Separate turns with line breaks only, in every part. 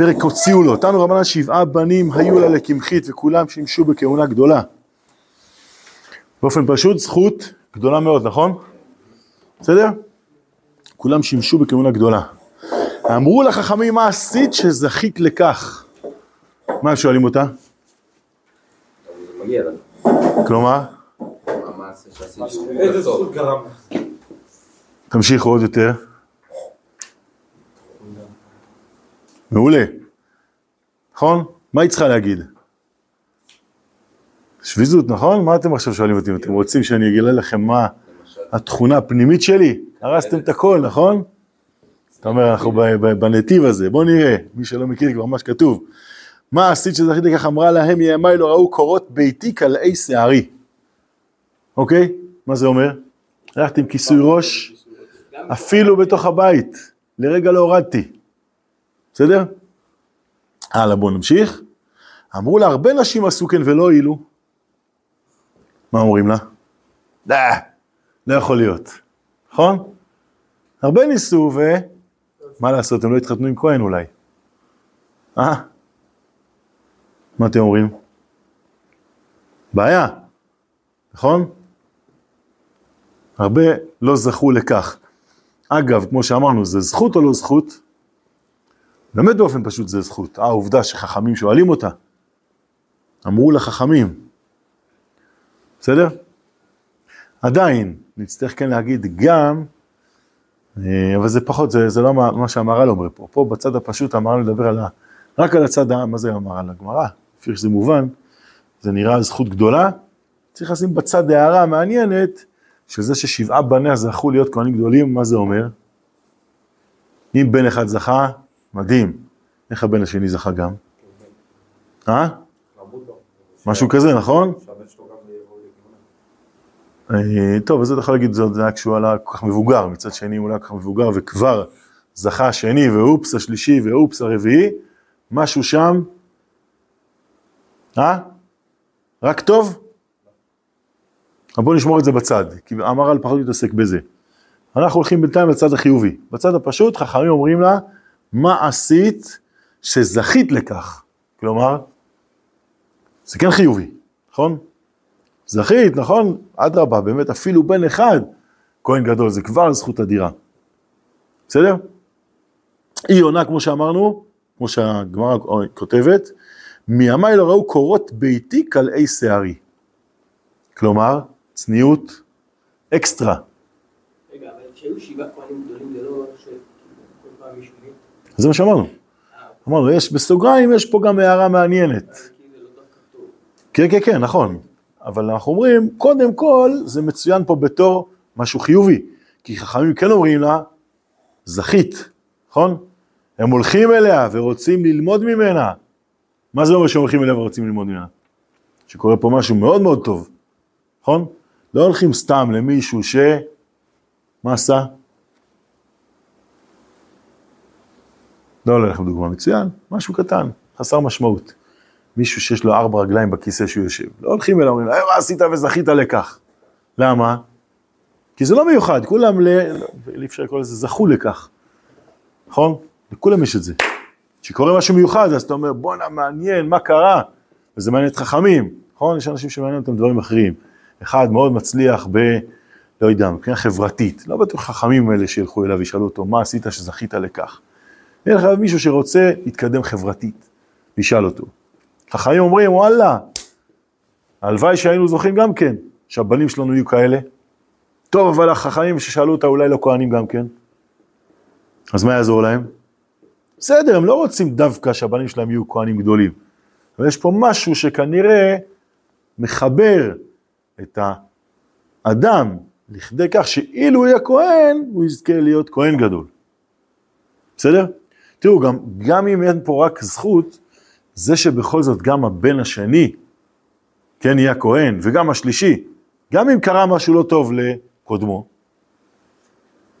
פרק הוציאו לו, תנו רבנן שבעה בנים היו לה לקמחית וכולם שימשו בכהונה גדולה. באופן פשוט זכות גדולה מאוד, נכון? בסדר? כולם שימשו בכהונה גדולה. אמרו לחכמים מה עשית שזכית לכך? מה שואלים אותה? כלומר? תמשיכו עוד יותר. מעולה. נכון? מה היא צריכה להגיד? שביזות, נכון? מה אתם עכשיו שואלים אותי? אתם רוצים שאני אגלה לכם מה התכונה הפנימית שלי? הרסתם את הכל, נכון? אתה אומר, אנחנו בנתיב הזה, בוא נראה, מי שלא מכיר כבר מה שכתוב. מה עשית שזכית לכך אמרה להם ימיי לא ראו קורות ביתי קלעי שערי. אוקיי? מה זה אומר? הלכתי עם כיסוי ראש, אפילו בתוך הבית, לרגע לא הורדתי. בסדר? הלאה, בואו נמשיך. אמרו לה, הרבה נשים עשו כן ולא הועילו. מה אומרים לה? דה, לא יכול להיות. נכון? הרבה ניסו ו... מה לעשות, הם לא התחתנו עם כהן אולי. אה? מה אתם אומרים? בעיה, נכון? הרבה לא זכו לכך. אגב, כמו שאמרנו, זה זכות או לא זכות? באמת באופן פשוט זה זכות. העובדה שחכמים שואלים אותה. אמרו לחכמים. בסדר? עדיין, נצטרך כן להגיד גם, אה, אבל זה פחות, זה, זה לא מה, מה שהמהר"ל אומר פה. פה בצד הפשוט המהר"ל מדבר על ה... רק על הצד, מה זה המהר"ל? הגמרא, לפי שזה מובן, זה נראה זכות גדולה. צריך לשים בצד הערה מעניינת, שזה ששבעה בניה זכו להיות כהנים גדולים, מה זה אומר? אם בן אחד זכה, מדהים. איך הבן השני זכה גם? אה? משהו כזה, נכון? אה, טוב, אז אתה יכול להגיד, זה היה כשהוא עלה כל כך מבוגר, מצד שני הוא עלה כל כך מבוגר וכבר זכה השני ואופס השלישי ואופס הרביעי, משהו שם, אה? רק טוב? אבל בואו נשמור את זה בצד, כי המהר"ל פחות מתעסק בזה. אנחנו הולכים בינתיים לצד החיובי. בצד הפשוט, חכמים אומרים לה, מה עשית שזכית לכך? כלומר, זה כן חיובי, נכון? זכית, נכון? אדרבה, באמת אפילו בן אחד, כהן גדול, זה כבר זכות אדירה. בסדר? היא עונה, כמו שאמרנו, כמו שהגמרא כותבת, מימיי לא ראו קורות ביתי קלעי שערי. כלומר, צניעות אקסטרה.
רגע, אבל כשהיו שבעה כהנים גדולים זה לא שכל פעם מישהו מת?
זה מה שאמרנו. אמרנו, יש בסוגריים, יש פה גם הערה מעניינת. כן, כן, כן, נכון. אבל אנחנו אומרים, קודם כל, זה מצוין פה בתור משהו חיובי. כי חכמים כן אומרים לה, זכית, נכון? הם הולכים אליה ורוצים ללמוד ממנה. מה זה אומר שהם הולכים אליה ורוצים ללמוד ממנה? שקורה פה משהו מאוד מאוד טוב, נכון? לא הולכים סתם למישהו ש... מה עשה? לא עולה לכם דוגמה מצוין, משהו קטן, חסר משמעות. מישהו שיש לו ארבע רגליים בכיסא שהוא יושב. לא הולכים אליו, אומרים "אה, מה עשית וזכית לכך? למה? כי זה לא מיוחד, כולם, ל... אי אפשר לקרוא לזה, זכו לכך. נכון? לכולם יש את זה. כשקורה משהו מיוחד, אז אתה אומר, בואנה, מעניין, מה קרה? וזה מעניין את חכמים, נכון? יש אנשים שמעניין אותם דברים אחרים. אחד מאוד מצליח ב... לא יודע, מבחינה חברתית. לא בטוח חכמים האלה שילכו אליו וישאלו אותו, מה עשית שזכית לכך? אין לך מישהו שרוצה להתקדם חברתית, וישאל אותו. חכמים אומרים, וואלה, הלוואי שהיינו זוכים גם כן, שהבנים שלנו יהיו כאלה. טוב, אבל החכמים ששאלו אותה אולי לא כהנים גם כן. אז מה יעזור להם? בסדר, הם לא רוצים דווקא שהבנים שלהם יהיו כהנים גדולים. אבל יש פה משהו שכנראה מחבר את האדם לכדי כך שאילו הוא יהיה כהן, הוא יזכה להיות כהן גדול. בסדר? תראו, גם, גם אם אין פה רק זכות, זה שבכל זאת גם הבן השני, כן, יהיה הכהן, וגם השלישי, גם אם קרה משהו לא טוב לקודמו,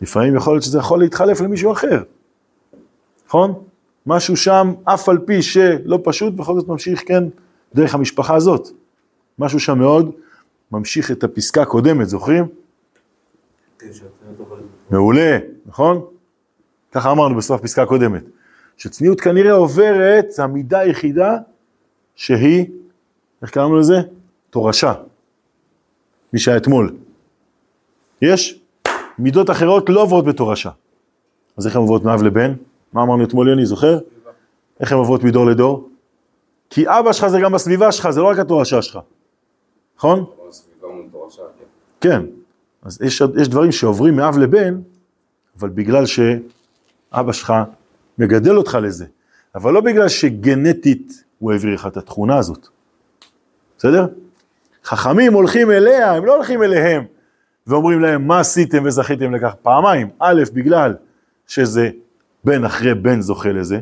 לפעמים יכול להיות שזה יכול להתחלף למישהו אחר, נכון? משהו שם, אף על פי שלא פשוט, בכל זאת ממשיך, כן, דרך המשפחה הזאת. משהו שם מאוד ממשיך את הפסקה הקודמת, זוכרים?
כן.
מעולה, נכון? ככה אמרנו בסוף הפסקה הקודמת. שצניעות כנראה עוברת, המידה היחידה שהיא, איך קראנו לזה? תורשה. מי שהיה אתמול. יש מידות אחרות לא עוברות בתורשה. אז איך הן עוברות מאב לבן? מה אמרנו אתמול יוני, זוכר? איך הן עוברות מדור לדור? כי אבא שלך זה גם בסביבה שלך, זה לא רק התורשה שלך, נכון?
כן.
אז יש, יש דברים שעוברים מאב לבן, אבל בגלל שאבא שלך מגדל אותך לזה, אבל לא בגלל שגנטית הוא העביר לך את התכונה הזאת. בסדר? חכמים הולכים אליה, הם לא הולכים אליהם ואומרים להם מה עשיתם וזכיתם לכך פעמיים. א', בגלל שזה בן אחרי בן זוכה לזה,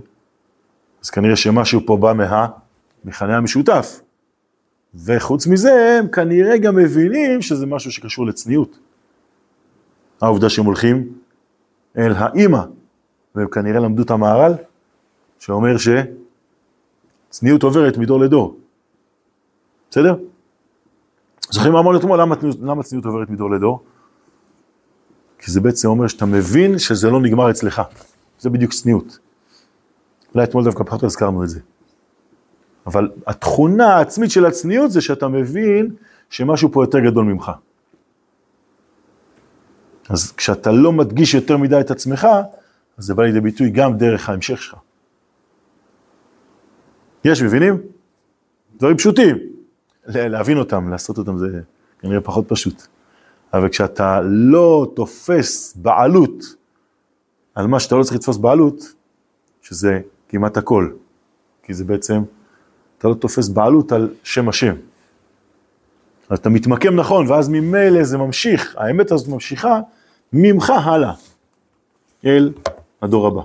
אז כנראה שמשהו פה בא מהמכנה המשותף. וחוץ מזה, הם כנראה גם מבינים שזה משהו שקשור לצניעות. העובדה שהם הולכים אל האימא, והם כנראה למדו את המהר"ל, שאומר שצניעות עוברת מדור לדור. בסדר? זוכרים מה אמרנו אתמול? למה, צניעות עוברת מדור לדור? כי זה בעצם אומר שאתה מבין שזה לא נגמר אצלך. זה בדיוק צניעות. אולי אתמול דווקא פחות הזכרנו את זה. אבל התכונה העצמית של הצניעות זה שאתה מבין שמשהו פה יותר גדול ממך. אז כשאתה לא מדגיש יותר מדי את עצמך, אז זה בא לידי ביטוי גם דרך ההמשך שלך. יש, מבינים? דברים פשוטים. להבין אותם, לעשות אותם זה כנראה פחות פשוט. אבל כשאתה לא תופס בעלות על מה שאתה לא צריך לתפוס בעלות, שזה כמעט הכל, כי זה בעצם, אתה לא תופס בעלות על שם השם. אז אתה מתמקם נכון, ואז ממילא זה ממשיך, האמת הזאת ממשיכה ממך הלאה, אל הדור הבא.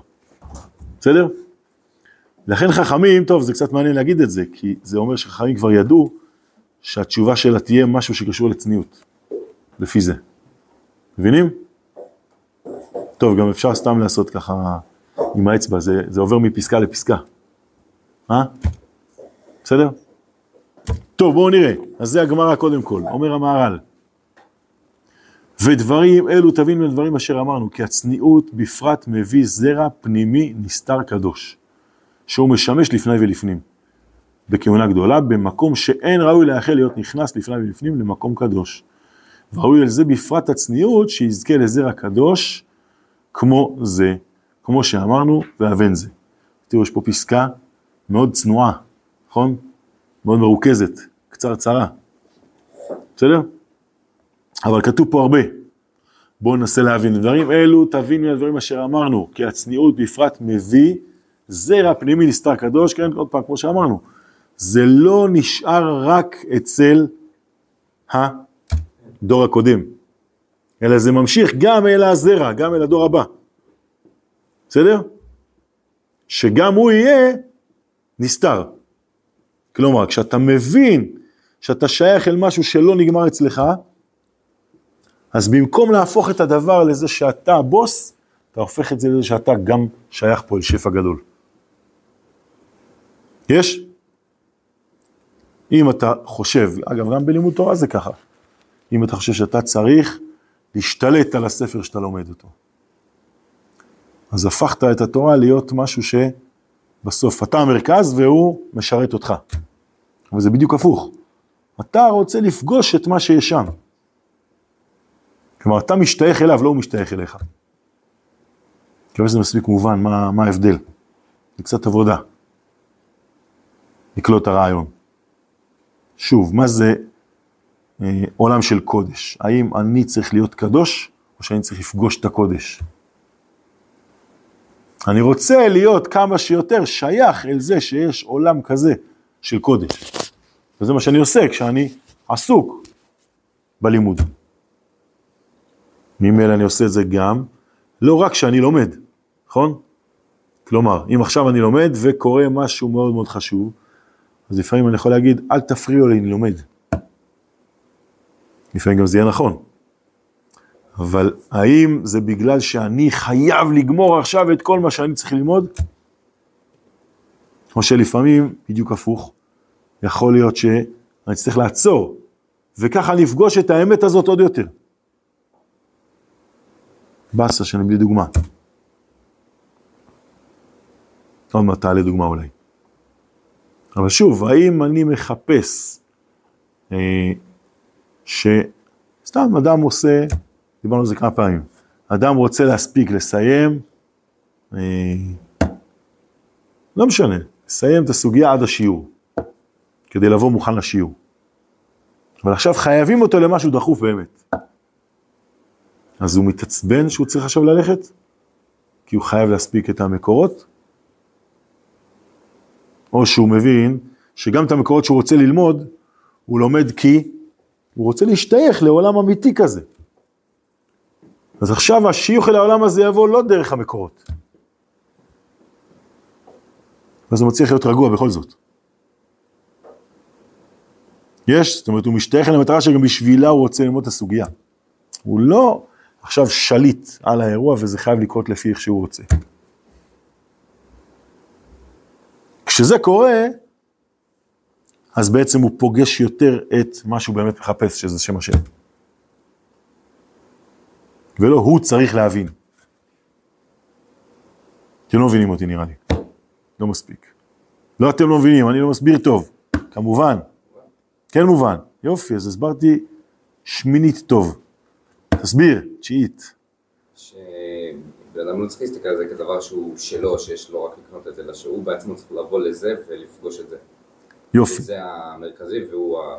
בסדר? לכן חכמים, טוב, זה קצת מעניין להגיד את זה, כי זה אומר שחכמים כבר ידעו שהתשובה שלה תהיה משהו שקשור לצניעות, לפי זה. מבינים? טוב, גם אפשר סתם לעשות ככה עם האצבע, זה, זה עובר מפסקה לפסקה. אה? בסדר? טוב, בואו נראה. אז זה הגמרא קודם כל, אומר המהר"ל. ודברים אלו תבין מהדברים אשר אמרנו, כי הצניעות בפרט מביא זרע פנימי נסתר קדוש, שהוא משמש לפני ולפנים. בכהונה גדולה, במקום שאין ראוי לאחל להיות נכנס לפני ולפנים למקום קדוש. וראוי על זה בפרט הצניעות, שיזכה לזרע קדוש כמו זה, כמו שאמרנו, ואבן זה. תראו, יש פה פסקה מאוד צנועה, נכון? מאוד מרוכזת, קצרצרה. בסדר? אבל כתוב פה הרבה. בואו ננסה להבין. דברים אלו תבין מהדברים אשר אמרנו, כי הצניעות בפרט מביא זרע פנימי נסתר קדוש, כן, עוד פעם, כמו שאמרנו. זה לא נשאר רק אצל הדור הקודם, אלא זה ממשיך גם אל הזרע, גם אל הדור הבא. בסדר? שגם הוא יהיה נסתר. כלומר, כשאתה מבין שאתה שייך אל משהו שלא נגמר אצלך, אז במקום להפוך את הדבר לזה שאתה הבוס, אתה הופך את זה לזה שאתה גם שייך פה אל שפע גדול. יש? אם אתה חושב, אגב, גם בלימוד תורה זה ככה, אם אתה חושב שאתה צריך להשתלט על הספר שאתה לומד אותו. אז הפכת את התורה להיות משהו שבסוף אתה המרכז והוא משרת אותך. אבל זה בדיוק הפוך. אתה רוצה לפגוש את מה שיש שם. כלומר, אתה משתייך אליו, לא הוא משתייך אליך. מקווה שזה מספיק מובן, מה, מה ההבדל. זה קצת עבודה. לקלוט הרעיון. שוב, מה זה אה, עולם של קודש? האם אני צריך להיות קדוש, או שאני צריך לפגוש את הקודש? אני רוצה להיות כמה שיותר שייך אל זה שיש עולם כזה של קודש. וזה מה שאני עושה כשאני עסוק בלימוד. ממילא אני עושה את זה גם, לא רק כשאני לומד, נכון? כלומר, אם עכשיו אני לומד וקורה משהו מאוד מאוד חשוב, אז לפעמים אני יכול להגיד, אל תפריעו לי, אני לומד. לפעמים גם זה יהיה נכון. אבל האם זה בגלל שאני חייב לגמור עכשיו את כל מה שאני צריך ללמוד? או שלפעמים, בדיוק הפוך, יכול להיות שאני צריך לעצור, וככה לפגוש את האמת הזאת עוד יותר. באסה בלי דוגמה. עוד מעט תעלה דוגמה אולי. אבל שוב, האם אני מחפש אה, שסתם אדם עושה, דיברנו על זה כמה פעמים, אדם רוצה להספיק לסיים, אה, לא משנה, לסיים את הסוגיה עד השיעור, כדי לבוא מוכן לשיעור. אבל עכשיו חייבים אותו למשהו דחוף באמת. אז הוא מתעצבן שהוא צריך עכשיו ללכת? כי הוא חייב להספיק את המקורות? או שהוא מבין שגם את המקורות שהוא רוצה ללמוד, הוא לומד כי הוא רוצה להשתייך לעולם אמיתי כזה. אז עכשיו השיוך אל העולם הזה יבוא לא דרך המקורות. אז הוא מצליח להיות רגוע בכל זאת. יש, זאת אומרת, הוא משתייך למטרה שגם בשבילה הוא רוצה ללמוד את הסוגיה. הוא לא עכשיו שליט על האירוע וזה חייב לקרות לפי איך שהוא רוצה. כשזה קורה, אז בעצם הוא פוגש יותר את מה שהוא באמת מחפש, שזה שם השם. ולא הוא צריך להבין. אתם לא מבינים אותי נראה לי, לא מספיק. לא אתם לא מבינים, אני לא מסביר טוב, כמובן. כן מובן, יופי, אז הסברתי שמינית טוב. תסביר, תשיעית.
שבן אדם לא צריך להסתכל על זה כדבר שהוא שלו, שיש לו רק לקנות את זה, אלא שהוא בעצמו צריך לבוא לזה ולפגוש את זה.
יופי.
זה המרכזי והוא ה...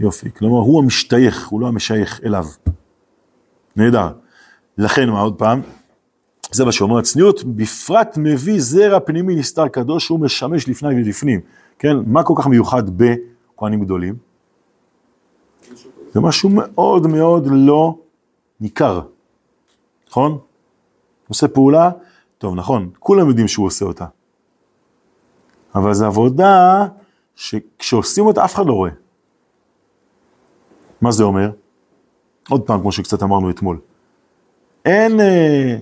יופי, כלומר הוא המשתייך, הוא לא המשייך אליו. נהדר. לכן, מה עוד פעם? זה מה שאומר הצניעות, בפרט מביא זרע פנימי נסתר קדוש, שהוא משמש לפני ולפנים. כן, מה כל כך מיוחד בכהנים גדולים? זה משהו מאוד מאוד לא ניכר, נכון? עושה פעולה, טוב נכון, כולם יודעים שהוא עושה אותה. אבל זו עבודה שכשעושים אותה אף אחד לא רואה. מה זה אומר? עוד פעם, כמו שקצת אמרנו אתמול. אין אה,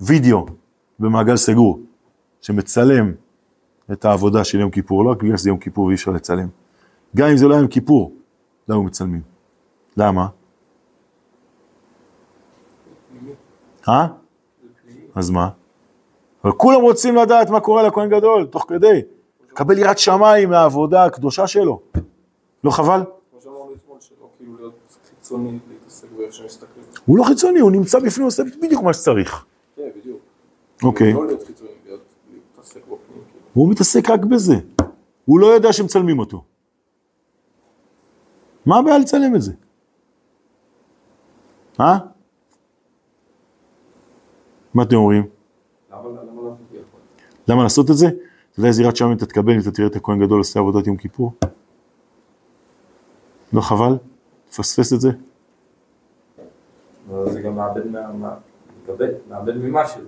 וידאו במעגל סגור שמצלם את העבודה של יום כיפור, לא בגלל שזה יום כיפור ואי אפשר לצלם. גם אם זה לא יום כיפור, לא היו מצלמים. למה? אה? אז מה? אבל כולם רוצים לדעת מה קורה לכהן גדול, תוך כדי. לקבל יראת שמיים מהעבודה הקדושה שלו. לא חבל?
כאילו.
הוא לא חיצוני, הוא נמצא בפנים, עושה בדיוק מה שצריך.
כן, בדיוק.
אוקיי.
לא. כאילו.
הוא מתעסק רק בזה. הוא לא יודע שמצלמים אותו. מה הבעיה לצלם את זה? אה? מה אתם אומרים?
למה לא לעשות יכול?
למה לעשות את זה? אתה יודע איזה יראת שמיים אתה תקבל אם אתה תראה את הכהן גדול עושה עבודת יום כיפור? לא חבל? תפספס את זה?
אבל זה גם מאבד ממשהו.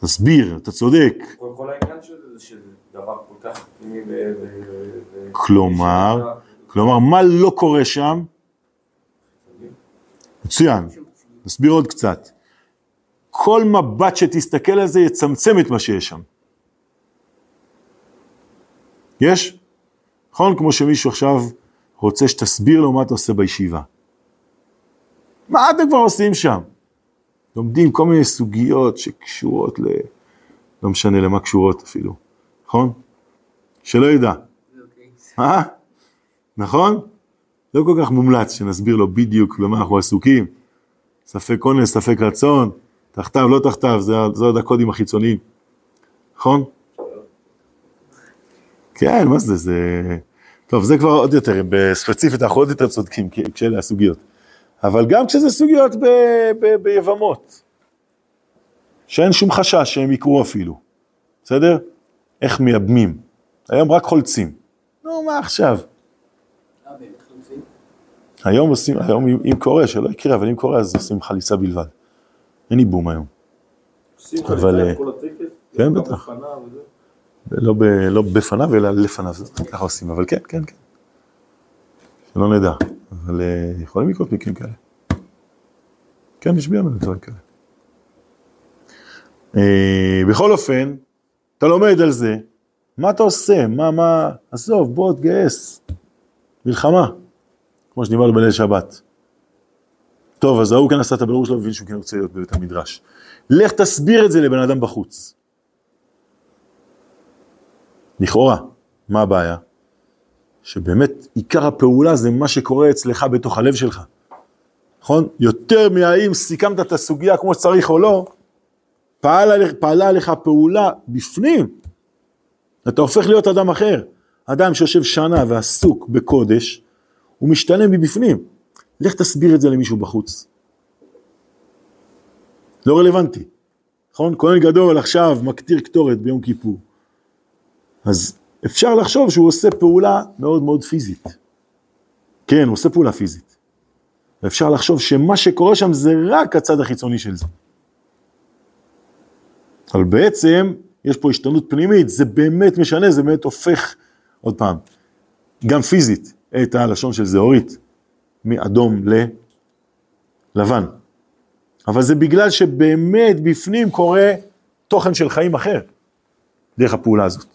תסביר, אתה צודק.
כל העניין של זה, שזה דבר כל כך פנימי ו-
כלומר? כלומר, מה לא קורה שם? מצוין, נסביר עוד קצת. כל מבט שתסתכל על זה יצמצם את מה שיש שם. יש? נכון? כמו שמישהו עכשיו רוצה שתסביר לו מה אתה עושה בישיבה. מה אתם כבר עושים שם? לומדים כל מיני סוגיות שקשורות ל... לא משנה למה קשורות אפילו, נכון? שלא ידע.
אוקיי.
אה? נכון? לא כל כך מומלץ שנסביר לו בדיוק במה אנחנו עסוקים. ספק אונס, ספק רצון, תחתיו, לא תחתיו, זה, זה עוד הקודים החיצוניים. נכון? כן, מה זה, זה... טוב, זה כבר עוד יותר, בספציפית אנחנו עוד יותר צודקים, כשאלה הסוגיות. אבל גם כשזה סוגיות ב, ב, ביבמות, שאין שום חשש שהם יקרו אפילו, בסדר? איך מייבמים? היום רק חולצים. נו, מה עכשיו?
אה?
היום עושים, היום אם, אם קורה, שלא יקרה, אבל אם קורה אז עושים חליצה בלבד. אין איבום היום. אבל, אה. כן, בטח. לא, ב, לא בפניו, אלא לפניו, ככה עושים, אבל כן, כן, כן. שלא נדע, אבל אה, יכולים לקרות מקרים כאלה. כן, יש בימינו דברים כאלה. אה, בכל אופן, אתה לומד על זה, מה אתה עושה? מה, מה, עזוב, בוא תגייס. מלחמה, כמו שדיברנו בליל שבת. טוב, אז ההוא כן עשה את הבירור שלו, והבין שהוא כן רוצה להיות בבית המדרש. לך תסביר את זה לבן אדם בחוץ. לכאורה, מה הבעיה? שבאמת עיקר הפעולה זה מה שקורה אצלך בתוך הלב שלך. נכון? יותר מהאם סיכמת את הסוגיה כמו שצריך או לא, פעלה, פעלה עליך פעולה בפנים, אתה הופך להיות אדם אחר. אדם שיושב שנה ועסוק בקודש, הוא משתנה מבפנים. לך תסביר את זה למישהו בחוץ. לא רלוונטי. נכון? כהן גדול עכשיו מקטיר קטורת ביום כיפור. אז אפשר לחשוב שהוא עושה פעולה מאוד מאוד פיזית. כן, הוא עושה פעולה פיזית. ואפשר לחשוב שמה שקורה שם זה רק הצד החיצוני של זה. אבל בעצם יש פה השתנות פנימית, זה באמת משנה, זה באמת הופך, עוד פעם, גם פיזית, את הלשון של זהורית, מאדום ללבן. אבל זה בגלל שבאמת בפנים קורה תוכן של חיים אחר, דרך הפעולה הזאת.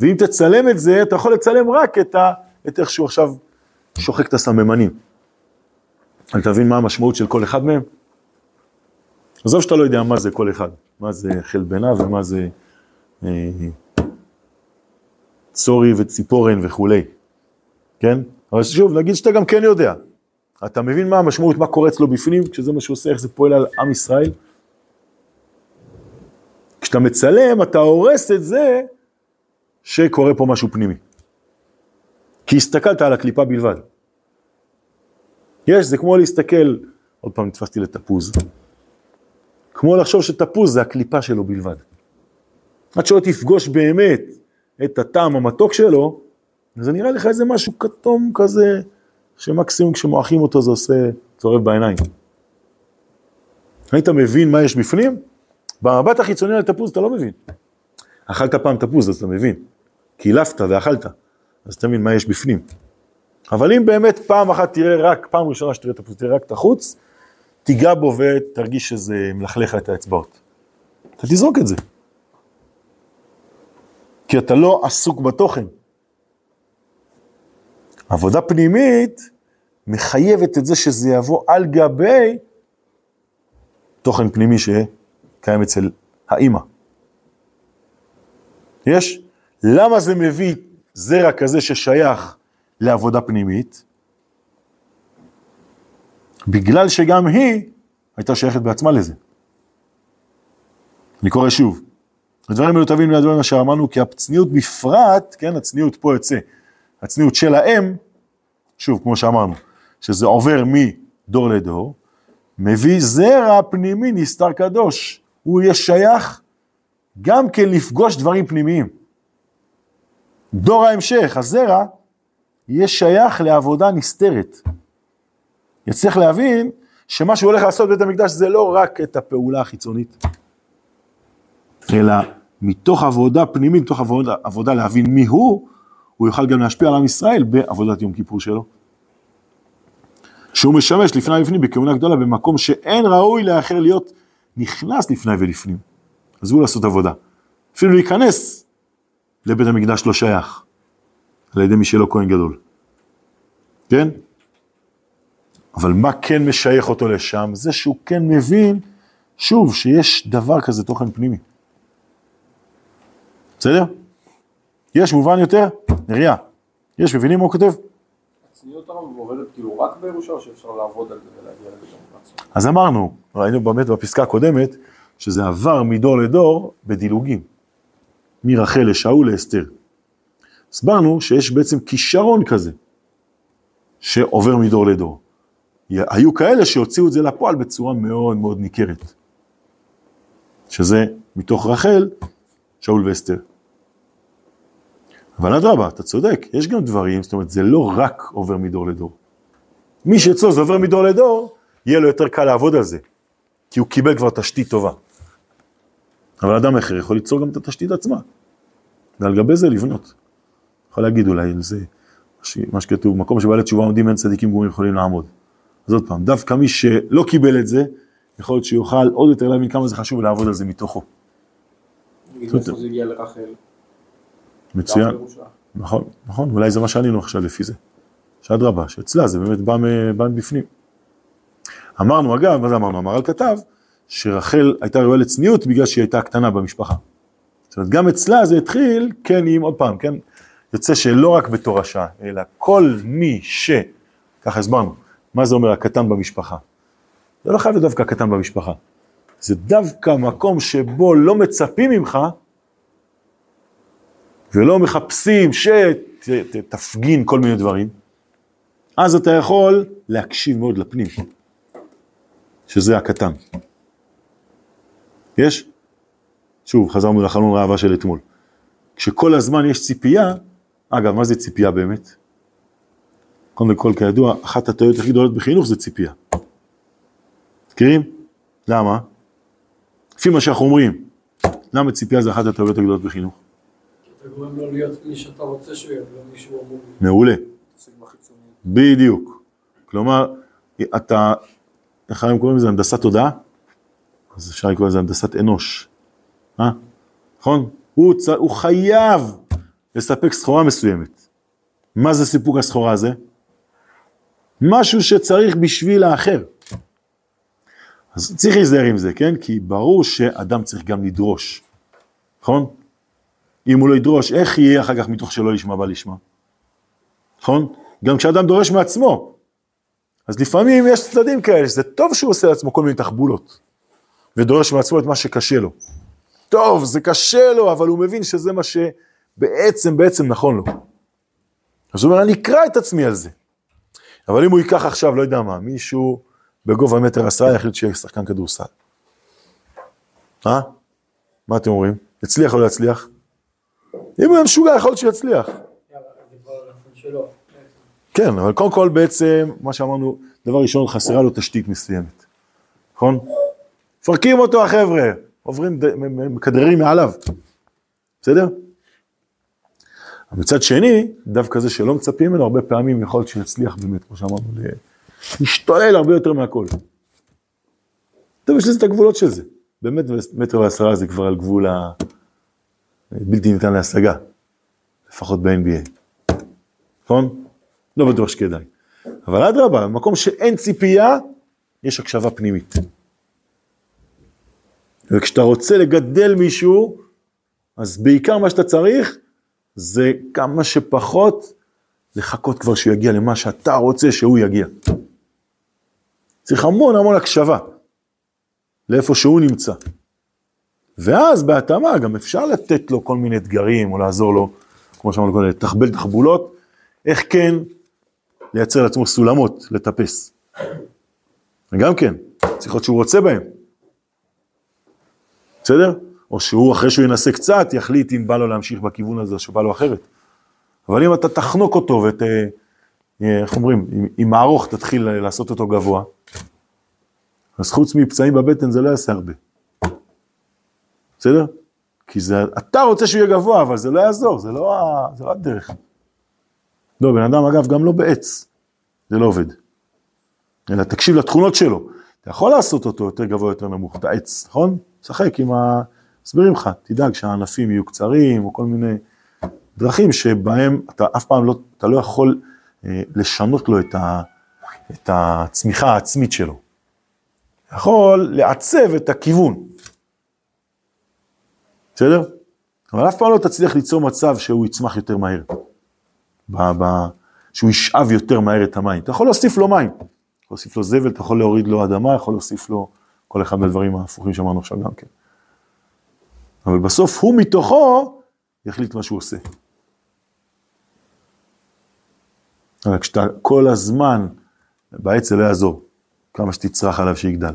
ואם תצלם את זה, אתה יכול לצלם רק את, ה, את איך שהוא עכשיו שוחק את הסממנים. אבל תבין מה המשמעות של כל אחד מהם. עזוב שאתה לא יודע מה זה כל אחד, מה זה חלבנה ומה זה אה, צורי וציפורן וכולי, כן? אבל שוב, נגיד שאתה גם כן יודע. אתה מבין מה המשמעות, מה קורה אצלו בפנים, כשזה מה שהוא עושה, איך זה פועל על עם ישראל? כשאתה מצלם, אתה הורס את זה שקורה פה משהו פנימי. כי הסתכלת על הקליפה בלבד. יש, זה כמו להסתכל, עוד פעם נתפסתי לתפוז, כמו לחשוב שתפוז זה הקליפה שלו בלבד. עד שלא תפגוש באמת את הטעם המתוק שלו, זה נראה לך איזה משהו כתום כזה, שמקסימום כשמועכים אותו זה עושה צורב בעיניים. היית מבין מה יש בפנים? במבט החיצוני על תפוז אתה לא מבין. אכלת פעם תפוז אז אתה מבין. קילפת ואכלת, אז אתה מבין מה יש בפנים. אבל אם באמת פעם אחת תראה רק, פעם ראשונה שתראה תפוז, תראה רק את החוץ, תיגע בו ותרגיש שזה מלכלך את האצבעות. אתה תזרוק את זה. כי אתה לא עסוק בתוכן. עבודה פנימית מחייבת את זה שזה יבוא על גבי תוכן פנימי שקיים אצל האימא. יש? למה זה מביא זרע כזה ששייך לעבודה פנימית? בגלל שגם היא הייתה שייכת בעצמה לזה. אני קורא שוב. הדברים האלו תבין מהדברים אשר אמרנו, כי הצניעות בפרט, כן, הצניעות פה יוצא, הצניעות של האם, שוב, כמו שאמרנו, שזה עובר מדור לדור, מביא זרע פנימי נסתר קדוש, הוא יהיה שייך גם כן לפגוש דברים פנימיים. דור ההמשך, הזרע, יהיה שייך לעבודה נסתרת. יצליח להבין שמה שהוא הולך לעשות בבית המקדש זה לא רק את הפעולה החיצונית, אלא מתוך עבודה פנימית, מתוך עבודה, עבודה להבין מי הוא, הוא יוכל גם להשפיע על עם ישראל בעבודת יום כיפור שלו. שהוא משמש לפני ולפנים בכהונה גדולה במקום שאין ראוי לאחר להיות נכנס לפני ולפנים. עזבו לעשות עבודה. אפילו להיכנס לבית המקדש לא שייך, על ידי מי שלא כהן גדול. כן? אבל מה כן משייך אותו לשם? זה שהוא כן מבין, שוב, שיש דבר כזה תוכן פנימי. בסדר? יש מובן יותר? נריה. יש, מבינים מה הוא כותב?
הצניעות הרב עובדת כאילו רק בירושה שאפשר לעבוד על זה ולהגיע לזה?
אז אמרנו, ראינו באמת בפסקה הקודמת, שזה עבר מדור לדור בדילוגים. מרחל לשאול לאסתר. הסברנו שיש בעצם כישרון כזה, שעובר מדור לדור. היו כאלה שהוציאו את זה לפועל בצורה מאוד מאוד ניכרת. שזה מתוך רחל, שאול ואסתר. אבל אדרבה, אתה צודק, יש גם דברים, זאת אומרת, זה לא רק עובר מדור לדור. מי שאצלו זה עובר מדור לדור, יהיה לו יותר קל לעבוד על זה, כי הוא קיבל כבר תשתית טובה. אבל אדם אחר יכול ליצור גם את התשתית עצמה, ועל גבי זה לבנות. יכול להגיד אולי על זה, מה שכתוב, מקום שבעלי תשובה עומדים אין צדיקים גמורים יכולים לעמוד. אז עוד פעם, דווקא מי שלא קיבל את זה, יכול להיות שיוכל עוד יותר להבין כמה זה חשוב ולעבוד על זה מתוכו.
נגיד איפה זה הגיע לרחל?
מצוין. נכון, נכון, אולי זה מה שענינו עכשיו לפי זה. שאדרבה, שאצלה זה באמת בא, מבפנים. אמרנו, אגב, מה זה אמרנו? המהר"ל כתב שרחל הייתה ראויה לצניעות בגלל שהיא הייתה קטנה במשפחה. זאת אומרת, גם אצלה זה התחיל, כן, עם עוד פעם, כן, יוצא שלא רק בתורשה, אלא כל מי ש... ככה הסברנו, מה זה אומר הקטן במשפחה? זה לא חייב להיות דווקא הקטן במשפחה. זה דווקא מקום שבו לא מצפים ממך, ולא מחפשים שתפגין כל מיני דברים, אז אתה יכול להקשיב מאוד לפנים, שזה הקטן. יש? שוב, חזרנו לחלון ראווה של אתמול. כשכל הזמן יש ציפייה, אגב, מה זה ציפייה באמת? קודם כל, כידוע, אחת הטעויות הכי גדולות בחינוך זה ציפייה. מכירים? למה? לפי מה שאנחנו אומרים, למה ציפייה זה אחת הטעויות הגדולות בחינוך?
אתה גורם לו להיות מי שאתה רוצה שהוא יהיה, לא מי שהוא אמור להיות.
מעולה. בדיוק. כלומר, אתה, איך הם קוראים לזה? הנדסת תודעה? אז אפשר לקרוא לזה הנדסת אנוש. אה? נכון? הוא, צ... הוא חייב לספק סחורה מסוימת. מה זה סיפוק הסחורה הזה? משהו שצריך בשביל האחר. אז צריך להיזהר עם זה, כן? כי ברור שאדם צריך גם לדרוש, נכון? אם הוא לא ידרוש, איך יהיה אחר כך מתוך שלא לשמה בא לשמה? נכון? גם כשאדם דורש מעצמו. אז לפעמים יש צדדים כאלה, שזה טוב שהוא עושה לעצמו כל מיני תחבולות, ודורש מעצמו את מה שקשה לו. טוב, זה קשה לו, אבל הוא מבין שזה מה שבעצם, בעצם נכון לו. אז הוא אומר, אני אקרא את עצמי על זה. אבל אם הוא ייקח עכשיו, לא יודע מה, מישהו בגובה מטר עשרה יחליט שיהיה שחקן כדורסל. אה? מה אתם אומרים? יצליח או לא יצליח? אם הוא יהיה משוגע, יכול להיות שיצליח.
שלו.
כן, אבל קודם כל בעצם, מה שאמרנו, דבר ראשון, חסרה לו תשתית מסוימת, נכון? מפרקים אותו החבר'ה, עוברים, מכדררים מעליו, בסדר? מצד שני, דווקא זה שלא מצפים ממנו, הרבה פעמים יכול להיות שיצליח באמת, כמו שאמרנו, להשתולל הרבה יותר מהכל. טוב, יש לזה את הגבולות של זה. באמת, מטר ועשרה זה כבר על גבול הבלתי ניתן להשגה, לפחות ב-NBA. נכון? לא בטוח שכדאי. אבל אדרבה, במקום שאין ציפייה, יש הקשבה פנימית. וכשאתה רוצה לגדל מישהו, אז בעיקר מה שאתה צריך, זה כמה שפחות לחכות כבר שהוא יגיע למה שאתה רוצה שהוא יגיע. צריך המון המון הקשבה, לאיפה שהוא נמצא. ואז בהתאמה גם אפשר לתת לו כל מיני אתגרים, או לעזור לו, כמו שאמרנו קודם, לתחבל תחבולות, איך כן לייצר לעצמו סולמות, לטפס. וגם כן, צריך להיות שהוא רוצה בהם. בסדר? או שהוא, אחרי שהוא ינסה קצת, יחליט אם בא לו להמשיך בכיוון הזה, או שבא לו אחרת. אבל אם אתה תחנוק אותו ואת, אה, איך אומרים, עם, עם מערוך תתחיל לעשות אותו גבוה, אז חוץ מפצעים בבטן זה לא יעשה הרבה. בסדר? כי זה, אתה רוצה שהוא יהיה גבוה, אבל זה לא יעזור, זה לא, זה לא הדרך. לא, בן אדם אגב גם לא בעץ, זה לא עובד. אלא תקשיב לתכונות שלו. אתה יכול לעשות אותו יותר גבוה, יותר נמוך, את העץ, נכון? שחק עם ה... מסבירים לך, תדאג שהענפים יהיו קצרים, או כל מיני דרכים שבהם אתה אף פעם לא, אתה לא יכול אה, לשנות לו את, ה, את הצמיחה העצמית שלו. יכול לעצב את הכיוון. בסדר? אבל אף פעם לא תצליח ליצור מצב שהוא יצמח יותר מהר. ב, ב, שהוא ישאב יותר מהר את המים. אתה יכול להוסיף לו מים. אתה יכול להוסיף לו זבל, אתה יכול להוריד לו אדמה, יכול להוסיף לו כל אחד מהדברים ההפוכים שאמרנו עכשיו גם כן. אבל בסוף הוא מתוכו יחליט מה שהוא עושה. אבל כשאתה כל הזמן, בעץ זה לא יעזור, כמה שתצרח עליו שיגדל.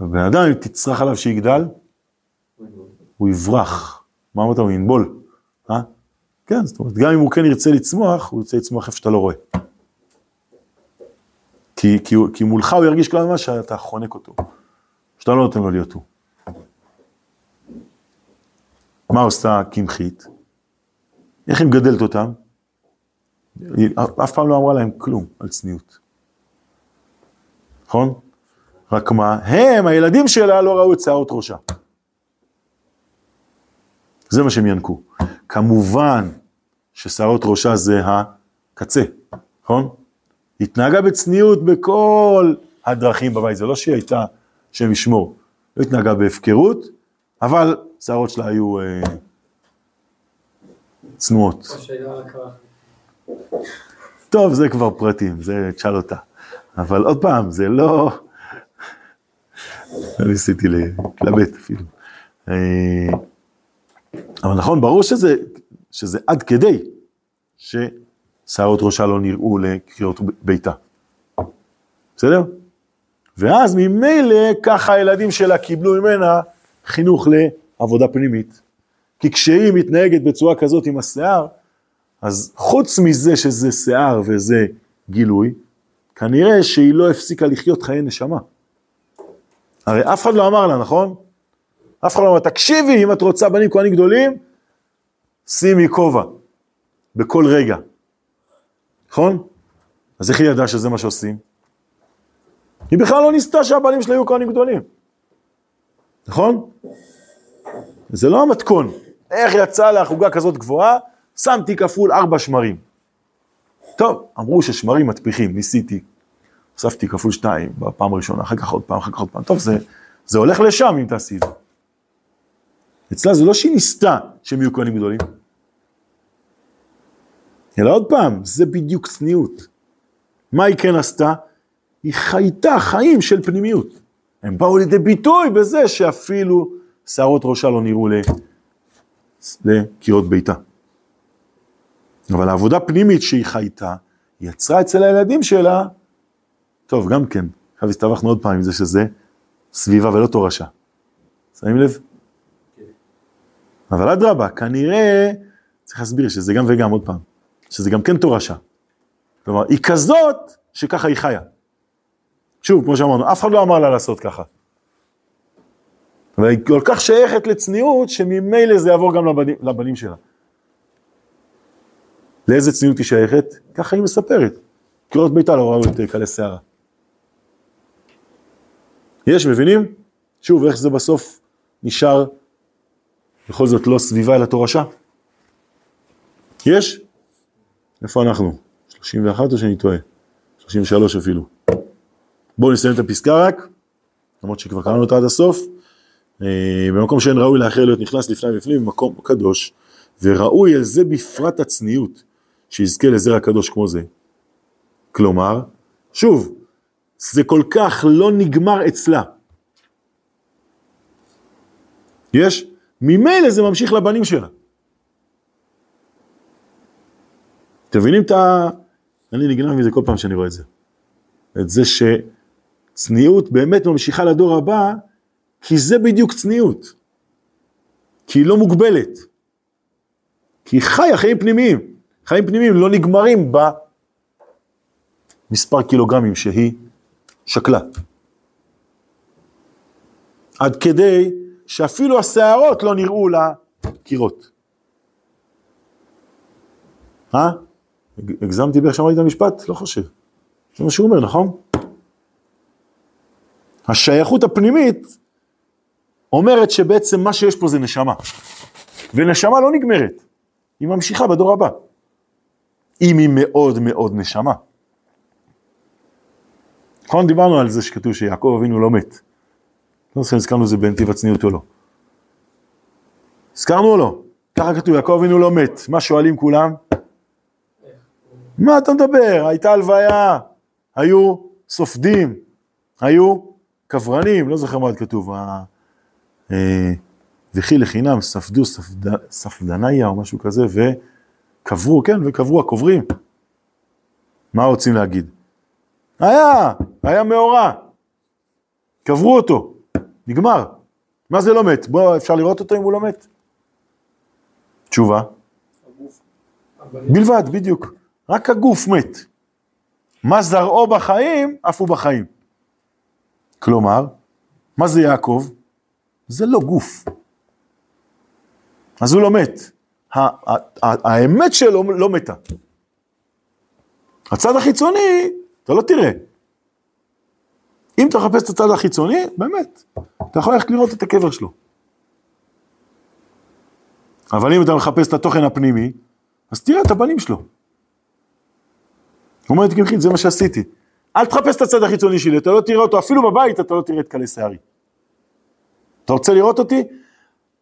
ובן אדם, אם תצרח עליו שיגדל, הוא יברח. מה אמרת? הוא ינבול. אה? כן, זאת אומרת, גם אם הוא כן ירצה לצמוח, הוא ירצה לצמוח איפה שאתה לא רואה. כי, כי, כי מולך הוא ירגיש כל הזמן שאתה חונק אותו, שאתה לא נותן לו להיות הוא. מה עושה קמחית? איך היא מגדלת אותם? היא אף פעם לא אמרה להם כלום על צניעות. נכון? רק מה, הם, הילדים שלה, לא ראו את שערות ראשה. זה מה שהם ינקו. כמובן ששערות ראשה זה הקצה, נכון? התנהגה בצניעות בכל הדרכים בבית, זה לא שהיא הייתה, השם ישמור, לא התנהגה בהפקרות, אבל השערות שלה היו אה, צנועות.
ה-
טוב, זה כבר פרטים, זה תשאל אותה. אבל עוד פעם, זה לא... לא ניסיתי להתלבט אפילו. אבל נכון, ברור שזה, שזה עד כדי ששערות ראשה לא נראו לקריאות ביתה. בסדר? ואז ממילא ככה הילדים שלה קיבלו ממנה חינוך לעבודה פנימית. כי כשהיא מתנהגת בצורה כזאת עם השיער, אז חוץ מזה שזה שיער וזה גילוי, כנראה שהיא לא הפסיקה לחיות חיי נשמה. הרי אף אחד לא אמר לה, נכון? אף אחד לא אמר, תקשיבי, אם את רוצה בנים כהנים גדולים, שימי כובע, בכל רגע. נכון? אז איך היא ידעה שזה מה שעושים? היא בכלל לא ניסתה שהבנים שלה יהיו כהנים גדולים. נכון? זה לא המתכון. איך יצא לך עוגה כזאת גבוהה? שמתי כפול ארבע שמרים. טוב, אמרו ששמרים מטפיחים, ניסיתי. הוספתי כפול שתיים בפעם הראשונה, אחר כך עוד פעם, אחר כך עוד פעם. טוב, זה, זה הולך לשם אם תעשי את זה. אצלה זה לא שהיא ניסתה שהם יהיו כהנים גדולים. אלא עוד פעם, זה בדיוק צניעות. מה היא כן עשתה? היא חייתה חיים של פנימיות. הם באו לידי ביטוי בזה שאפילו שערות ראשה לא נראו. לקירות ביתה. אבל העבודה פנימית שהיא חייתה, היא יצרה אצל הילדים שלה, טוב, גם כן, עכשיו הסתבכנו עוד פעם עם זה שזה סביבה ולא תורשה. שמים לב? אבל אדרבה, כנראה, צריך להסביר שזה גם וגם עוד פעם, שזה גם כן תורשה. כלומר, היא כזאת שככה היא חיה. שוב, כמו שאמרנו, אף אחד לא אמר לה לעשות ככה. והיא כל כך שייכת לצניעות, שממילא זה יעבור גם לבנים, לבנים שלה. לאיזה צניעות היא שייכת? ככה היא מספרת. קריאות ביתה לא ראו את אה, קלי שערה. יש, מבינים? שוב, איך זה בסוף נשאר בכל זאת לא סביבה אלא תורשה? יש? איפה אנחנו? 31 או שאני טועה? 33 אפילו. בואו נסיים את הפסקה רק, למרות שכבר קראנו אותה עד הסוף. אה, במקום שאין ראוי לאחר להיות נכנס לפני בפנים, במקום קדוש, וראוי על זה בפרט הצניעות, שיזכה לזרע קדוש כמו זה. כלומר, שוב, זה כל כך לא נגמר אצלה. יש? ממילא זה ממשיך לבנים שלה. אתם מבינים את ה... אני נגנב מזה כל פעם שאני רואה את זה. את זה שצניעות באמת ממשיכה לדור הבא, כי זה בדיוק צניעות. כי היא לא מוגבלת. כי היא חיה חיים פנימיים. חיים פנימיים לא נגמרים במספר קילוגרמים שהיא שקלה. עד כדי שאפילו השערות לא נראו לקירות. אה? הגזמתי באיך שאמרתי את המשפט? לא חושב. זה מה שהוא אומר, נכון? השייכות הפנימית אומרת שבעצם מה שיש פה זה נשמה. ונשמה לא נגמרת, היא ממשיכה בדור הבא. אם היא מאוד מאוד נשמה. נכון, דיברנו על זה שכתוב שיעקב אבינו לא מת. לא זוכר אם הזכרנו את זה בנתיב הצניעות או לא. הזכרנו או לא? ככה כתוב, יעקב אבינו לא מת. מה שואלים כולם? מה אתה מדבר? הייתה הלוויה, היו סופדים, היו קברנים, לא זוכר מה עוד כתוב, אה, וכי לחינם ספדו ספד... ספדניה או משהו כזה, וקברו, כן, וקברו הקוברים. מה רוצים להגיד? היה, היה מאורע, קברו אותו, נגמר. מה זה לא מת? בוא, אפשר לראות אותו אם הוא לא מת? תשובה, בלבד, בדיוק. רק הגוף מת. מה זרעו בחיים, אף הוא בחיים. כלומר, מה זה יעקב? זה לא גוף. אז הוא לא מת. האמת שלו לא מתה. הצד החיצוני, אתה לא תראה. אם אתה מחפש את הצד החיצוני, באמת, אתה יכול ללכת לראות את הקבר שלו. אבל אם אתה מחפש את התוכן הפנימי, אז תראה את הבנים שלו. הוא אומר, תקמחית, זה מה שעשיתי. אל תחפש את הצד החיצוני שלי, אתה לא תראה אותו, אפילו בבית אתה לא תראה את קלי שערי. אתה רוצה לראות אותי?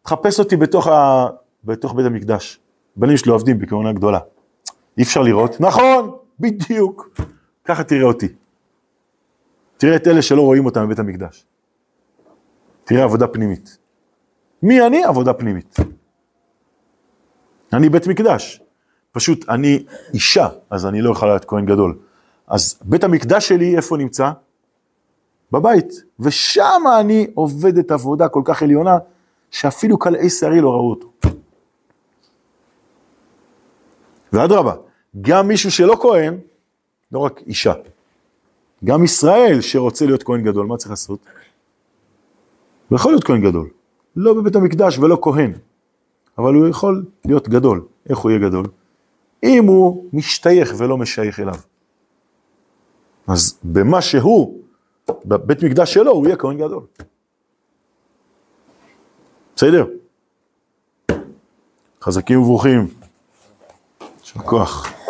תחפש אותי בתוך, ה... בתוך בית המקדש. בנים שלי עובדים בכהונה גדולה. אי אפשר לראות, נכון, בדיוק. ככה תראה אותי. תראה את אלה שלא רואים אותם בבית המקדש. תראה עבודה פנימית. מי אני? עבודה פנימית. אני בית מקדש. פשוט אני אישה, אז אני לא יכולה להיות כהן גדול. אז בית המקדש שלי, איפה נמצא? בבית. ושם אני עובד את עבודה כל כך עליונה, שאפילו קלעי שערי לא ראו אותו. ואדרבה, גם מישהו שלא כהן, לא רק אישה, גם ישראל שרוצה להיות כהן גדול, מה צריך לעשות? הוא יכול להיות כהן גדול, לא בבית המקדש ולא כהן, אבל הוא יכול להיות גדול. איך הוא יהיה גדול? אם הוא משתייך ולא משייך אליו. אז במה שהוא, בבית מקדש שלו, הוא יהיה כהן גדול. בסדר? חזקים וברוכים. יישר כוח.